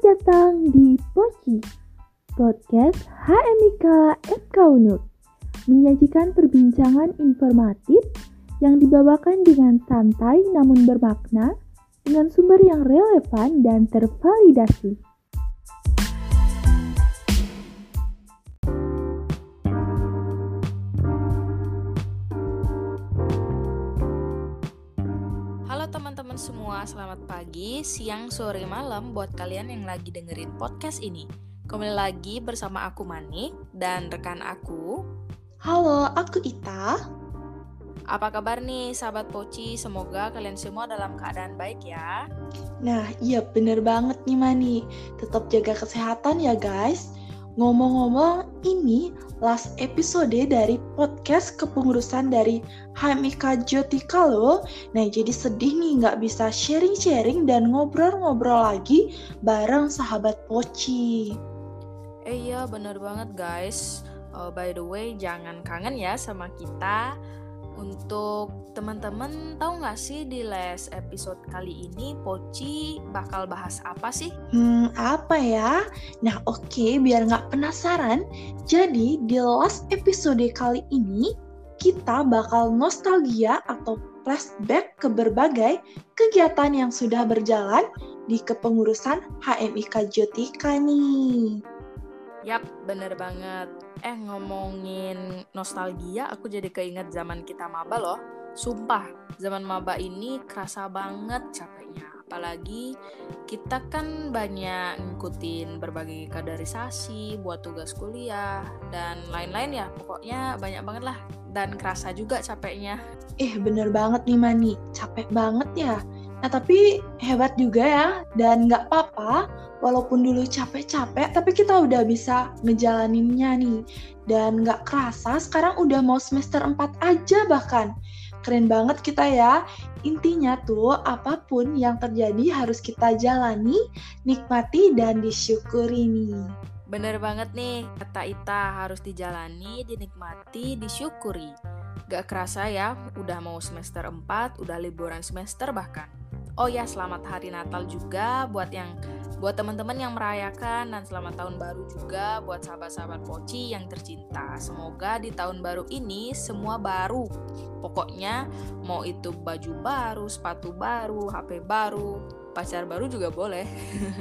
Selamat datang di Poci, podcast HMIK FK Unut, menyajikan perbincangan informatif yang dibawakan dengan santai namun bermakna, dengan sumber yang relevan dan tervalidasi. Selamat pagi, siang, sore, malam buat kalian yang lagi dengerin podcast ini. Kembali lagi bersama aku Manik dan rekan aku. Halo, aku Ita. Apa kabar nih sahabat Poci? Semoga kalian semua dalam keadaan baik ya. Nah, iya bener banget nih Mani. Tetap jaga kesehatan ya guys. Ngomong-ngomong, ini last episode dari podcast kepengurusan dari HMIK Jotika loh. Nah, jadi sedih nih nggak bisa sharing-sharing dan ngobrol-ngobrol lagi bareng sahabat Poci. Eh iya bener banget guys. Uh, by the way, jangan kangen ya sama kita. Untuk teman-teman tahu nggak sih di last episode kali ini Poci bakal bahas apa sih? Hmm, apa ya? Nah, oke, biar nggak penasaran. Jadi, di last episode kali ini, kita bakal nostalgia atau flashback ke berbagai kegiatan yang sudah berjalan di kepengurusan HMIK Jotika nih. Yap, bener banget. Eh, ngomongin nostalgia, aku jadi keinget zaman kita maba loh. Sumpah, zaman maba ini kerasa banget capeknya. Apalagi kita kan banyak ngikutin berbagai kaderisasi buat tugas kuliah dan lain-lain ya. Pokoknya banyak banget lah. Dan kerasa juga capeknya. Eh, bener banget nih Mani. Capek banget ya. Nah, tapi hebat juga ya. Dan nggak apa-apa, walaupun dulu capek-capek, tapi kita udah bisa ngejalaninnya nih. Dan nggak kerasa, sekarang udah mau semester 4 aja bahkan. Keren banget kita ya. Intinya tuh, apa pun yang terjadi harus kita jalani, nikmati, dan disyukuri nih. Bener banget nih, kata Ita harus dijalani, dinikmati, disyukuri. Gak kerasa ya, udah mau semester 4, udah liburan semester bahkan. Oh ya, selamat hari Natal juga buat yang buat teman-teman yang merayakan dan selamat tahun baru juga buat sahabat-sahabat Poci yang tercinta. Semoga di tahun baru ini semua baru. Pokoknya mau itu baju baru, sepatu baru, HP baru, pacar baru juga boleh.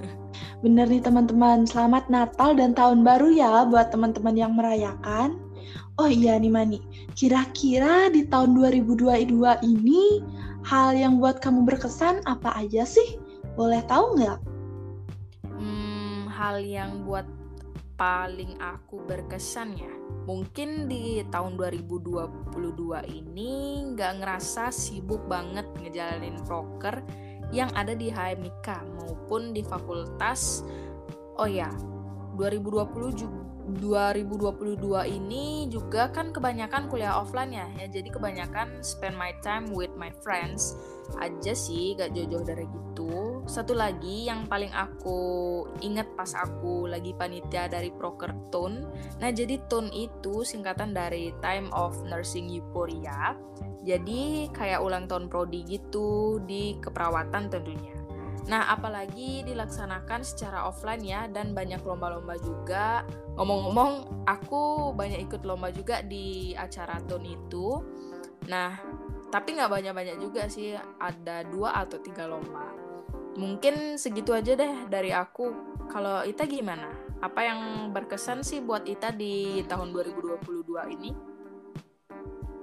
Bener nih teman-teman, selamat Natal dan tahun baru ya buat teman-teman yang merayakan. Oh iya nih Mani, kira-kira di tahun 2022 ini hal yang buat kamu berkesan apa aja sih? Boleh tahu nggak? Hal yang buat paling aku berkesan ya. Mungkin di tahun 2022 ini nggak ngerasa sibuk banget ngejalanin proker yang ada di HMIK maupun di fakultas. Oh ya, 2020 juga 2022 ini juga kan kebanyakan kuliah offline ya, ya jadi kebanyakan spend my time with my friends aja sih, gak jauh-jauh dari gitu. Satu lagi yang paling aku inget pas aku lagi panitia dari Proker Tone. Nah jadi Tone itu singkatan dari Time of Nursing Euphoria. Jadi kayak ulang tahun prodi gitu di keperawatan tentunya. Nah, apalagi dilaksanakan secara offline ya dan banyak lomba-lomba juga. Ngomong-ngomong, aku banyak ikut lomba juga di acara TUN itu. Nah, tapi nggak banyak-banyak juga sih, ada dua atau tiga lomba. Mungkin segitu aja deh dari aku. Kalau Ita gimana? Apa yang berkesan sih buat Ita di tahun 2022 ini?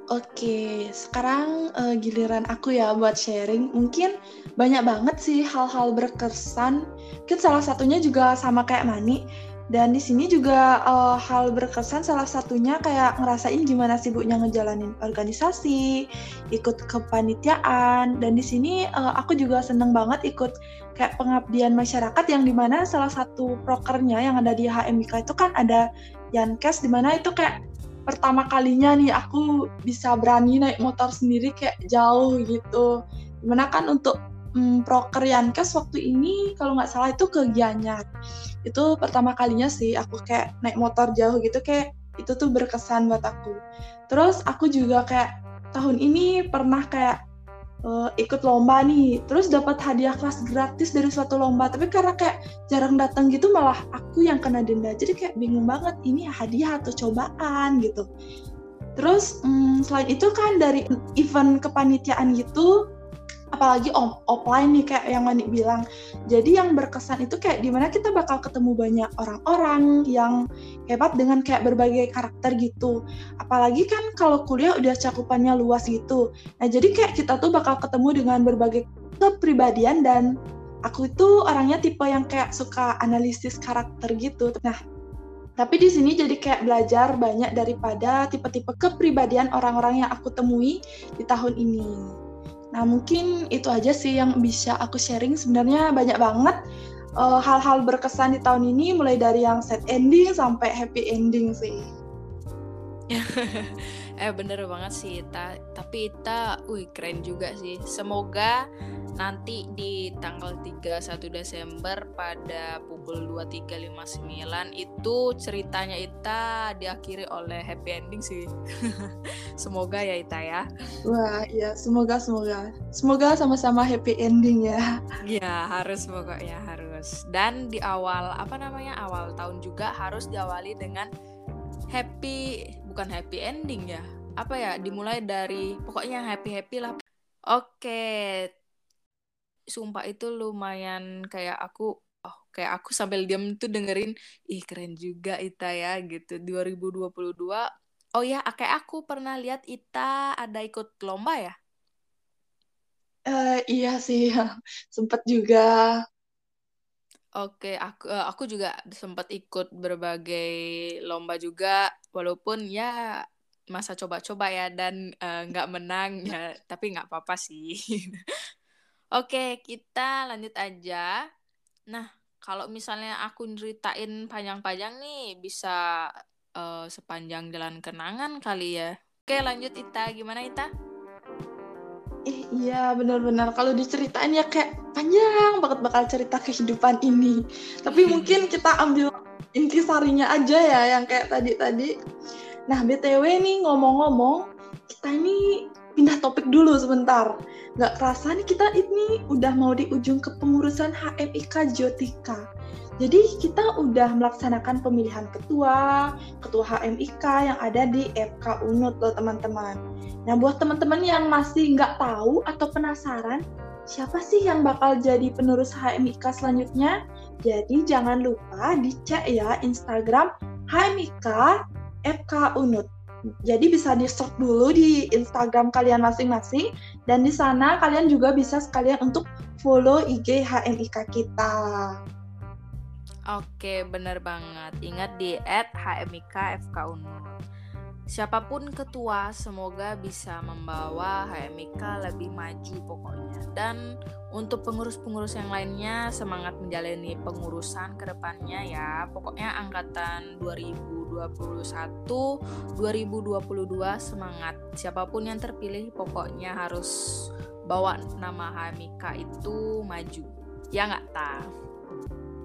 Oke, sekarang uh, giliran aku ya buat sharing. Mungkin banyak banget sih hal-hal berkesan. Mungkin salah satunya juga sama kayak Mani. Dan di sini juga uh, hal berkesan salah satunya kayak ngerasain gimana sibuknya ngejalanin organisasi, ikut kepanitiaan. Dan di sini uh, aku juga seneng banget ikut kayak pengabdian masyarakat yang di mana salah satu prokernya yang ada di HMIK itu kan ada Yankes di mana itu kayak pertama kalinya nih aku bisa berani naik motor sendiri kayak jauh gitu. Di mana kan untuk hmm, proker Yankes waktu ini kalau nggak salah itu ke Gianyar. Itu pertama kalinya sih aku kayak naik motor jauh gitu kayak itu tuh berkesan buat aku. Terus aku juga kayak tahun ini pernah kayak uh, ikut lomba nih, terus dapat hadiah kelas gratis dari suatu lomba, tapi karena kayak jarang datang gitu malah aku yang kena denda, jadi kayak bingung banget ini hadiah atau cobaan gitu. Terus um, selain itu kan dari event kepanitiaan gitu apalagi on, offline nih kayak yang Mani bilang. Jadi yang berkesan itu kayak di mana kita bakal ketemu banyak orang-orang yang hebat dengan kayak berbagai karakter gitu. Apalagi kan kalau kuliah udah cakupannya luas gitu. Nah jadi kayak kita tuh bakal ketemu dengan berbagai kepribadian dan aku itu orangnya tipe yang kayak suka analisis karakter gitu. Nah tapi di sini jadi kayak belajar banyak daripada tipe-tipe kepribadian orang-orang yang aku temui di tahun ini. Nah, mungkin itu aja sih yang bisa aku sharing. Sebenarnya banyak banget eh, hal-hal berkesan di tahun ini, mulai dari yang sad ending sampai happy ending sih. eh bener banget sih Ita. Tapi Ita wih keren juga sih. Semoga nanti di tanggal 31 Desember pada pukul 23.59 itu ceritanya Ita diakhiri oleh happy ending sih. Semoga ya Ita ya. Wah ya semoga semoga. Semoga sama-sama happy ending ya. Ya harus pokoknya harus. Dan di awal apa namanya awal tahun juga harus diawali dengan happy bukan happy ending ya. Apa ya dimulai dari pokoknya happy happy lah. Oke. Sumpah itu lumayan kayak aku oh kayak aku sambil diam tuh dengerin ih keren juga Ita ya gitu. 2022 oh ya kayak aku pernah lihat Ita ada ikut lomba ya? Uh, iya sih sempet juga Oke, aku uh, aku juga sempat ikut berbagai lomba juga, walaupun ya masa coba-coba ya dan eh, nggak menang ya, tapi nggak apa-apa sih. Oke, kita lanjut aja. Nah, kalau misalnya aku ceritain panjang-panjang nih, bisa uh, sepanjang jalan kenangan kali ya. Oke, lanjut Ita. Gimana Ita? Iya benar-benar kalau diceritain ya kayak panjang banget bakal cerita kehidupan ini. Tapi mungkin kita ambil intisarinya aja ya yang kayak tadi-tadi. Nah btw nih ngomong-ngomong kita ini pindah topik dulu sebentar. Gak kerasa nih kita ini udah mau di ujung kepengurusan HMIK Jotika. Jadi kita udah melaksanakan pemilihan ketua, ketua HMIK yang ada di FK UNUT loh teman-teman. Nah buat teman-teman yang masih nggak tahu atau penasaran, siapa sih yang bakal jadi penerus HMIK selanjutnya? Jadi jangan lupa dicek ya Instagram HMIK FK UNUT. Jadi bisa di search dulu di Instagram kalian masing-masing dan di sana kalian juga bisa sekalian untuk follow IG HMIK kita. Oke, bener banget. Ingat di HMIK FK Siapa pun ketua, semoga bisa membawa HMIK lebih maju pokoknya. Dan untuk pengurus-pengurus yang lainnya, semangat menjalani pengurusan ke depannya ya. Pokoknya angkatan 2021, 2022 semangat. Siapa pun yang terpilih pokoknya harus bawa nama HMIK itu maju. Ya nggak, tahu.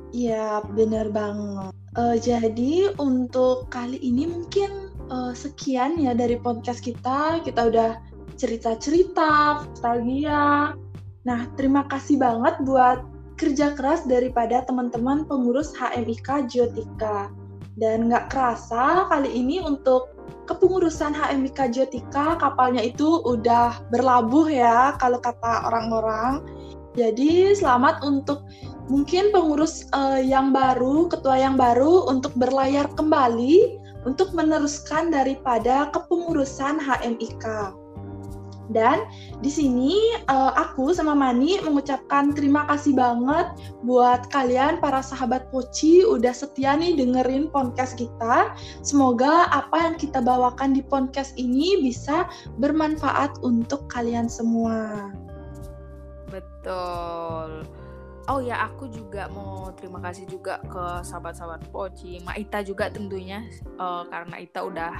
Iya, benar banget. Uh, jadi untuk kali ini mungkin uh, sekian ya dari podcast kita. Kita udah cerita-cerita, nostalgia. Nah, terima kasih banget buat kerja keras daripada teman-teman pengurus HMIK Jotika. Dan nggak kerasa kali ini untuk kepengurusan HMIK Jotika kapalnya itu udah berlabuh ya kalau kata orang-orang. Jadi selamat untuk mungkin pengurus uh, yang baru, ketua yang baru untuk berlayar kembali untuk meneruskan daripada kepengurusan HMIK. Dan di sini uh, aku sama Mani mengucapkan terima kasih banget buat kalian para sahabat Poci udah setia nih dengerin podcast kita. Semoga apa yang kita bawakan di podcast ini bisa bermanfaat untuk kalian semua. Betul. Oh ya, aku juga mau terima kasih juga ke sahabat-sahabat Poci, Mak Ita juga tentunya. Uh, karena Ita udah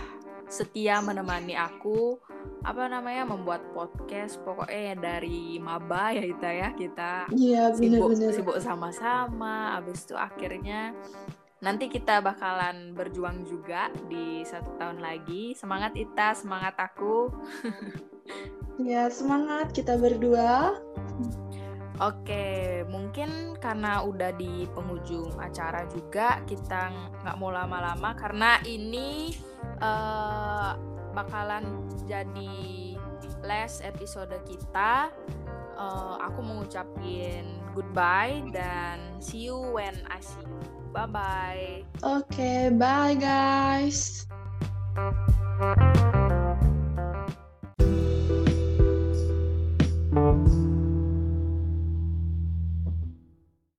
setia menemani aku apa namanya membuat podcast. Pokoknya dari maba ya Ita ya. Kita sibuk bener. sibuk sama-sama. Abis itu akhirnya nanti kita bakalan berjuang juga di satu tahun lagi. Semangat Ita. Semangat aku. Ya, semangat. Kita berdua. Oke, mungkin karena udah di penghujung acara juga kita nggak mau lama-lama karena ini uh, bakalan jadi last episode kita. Uh, aku mengucapin goodbye dan see you when I see you. Bye bye. Oke, okay, bye guys.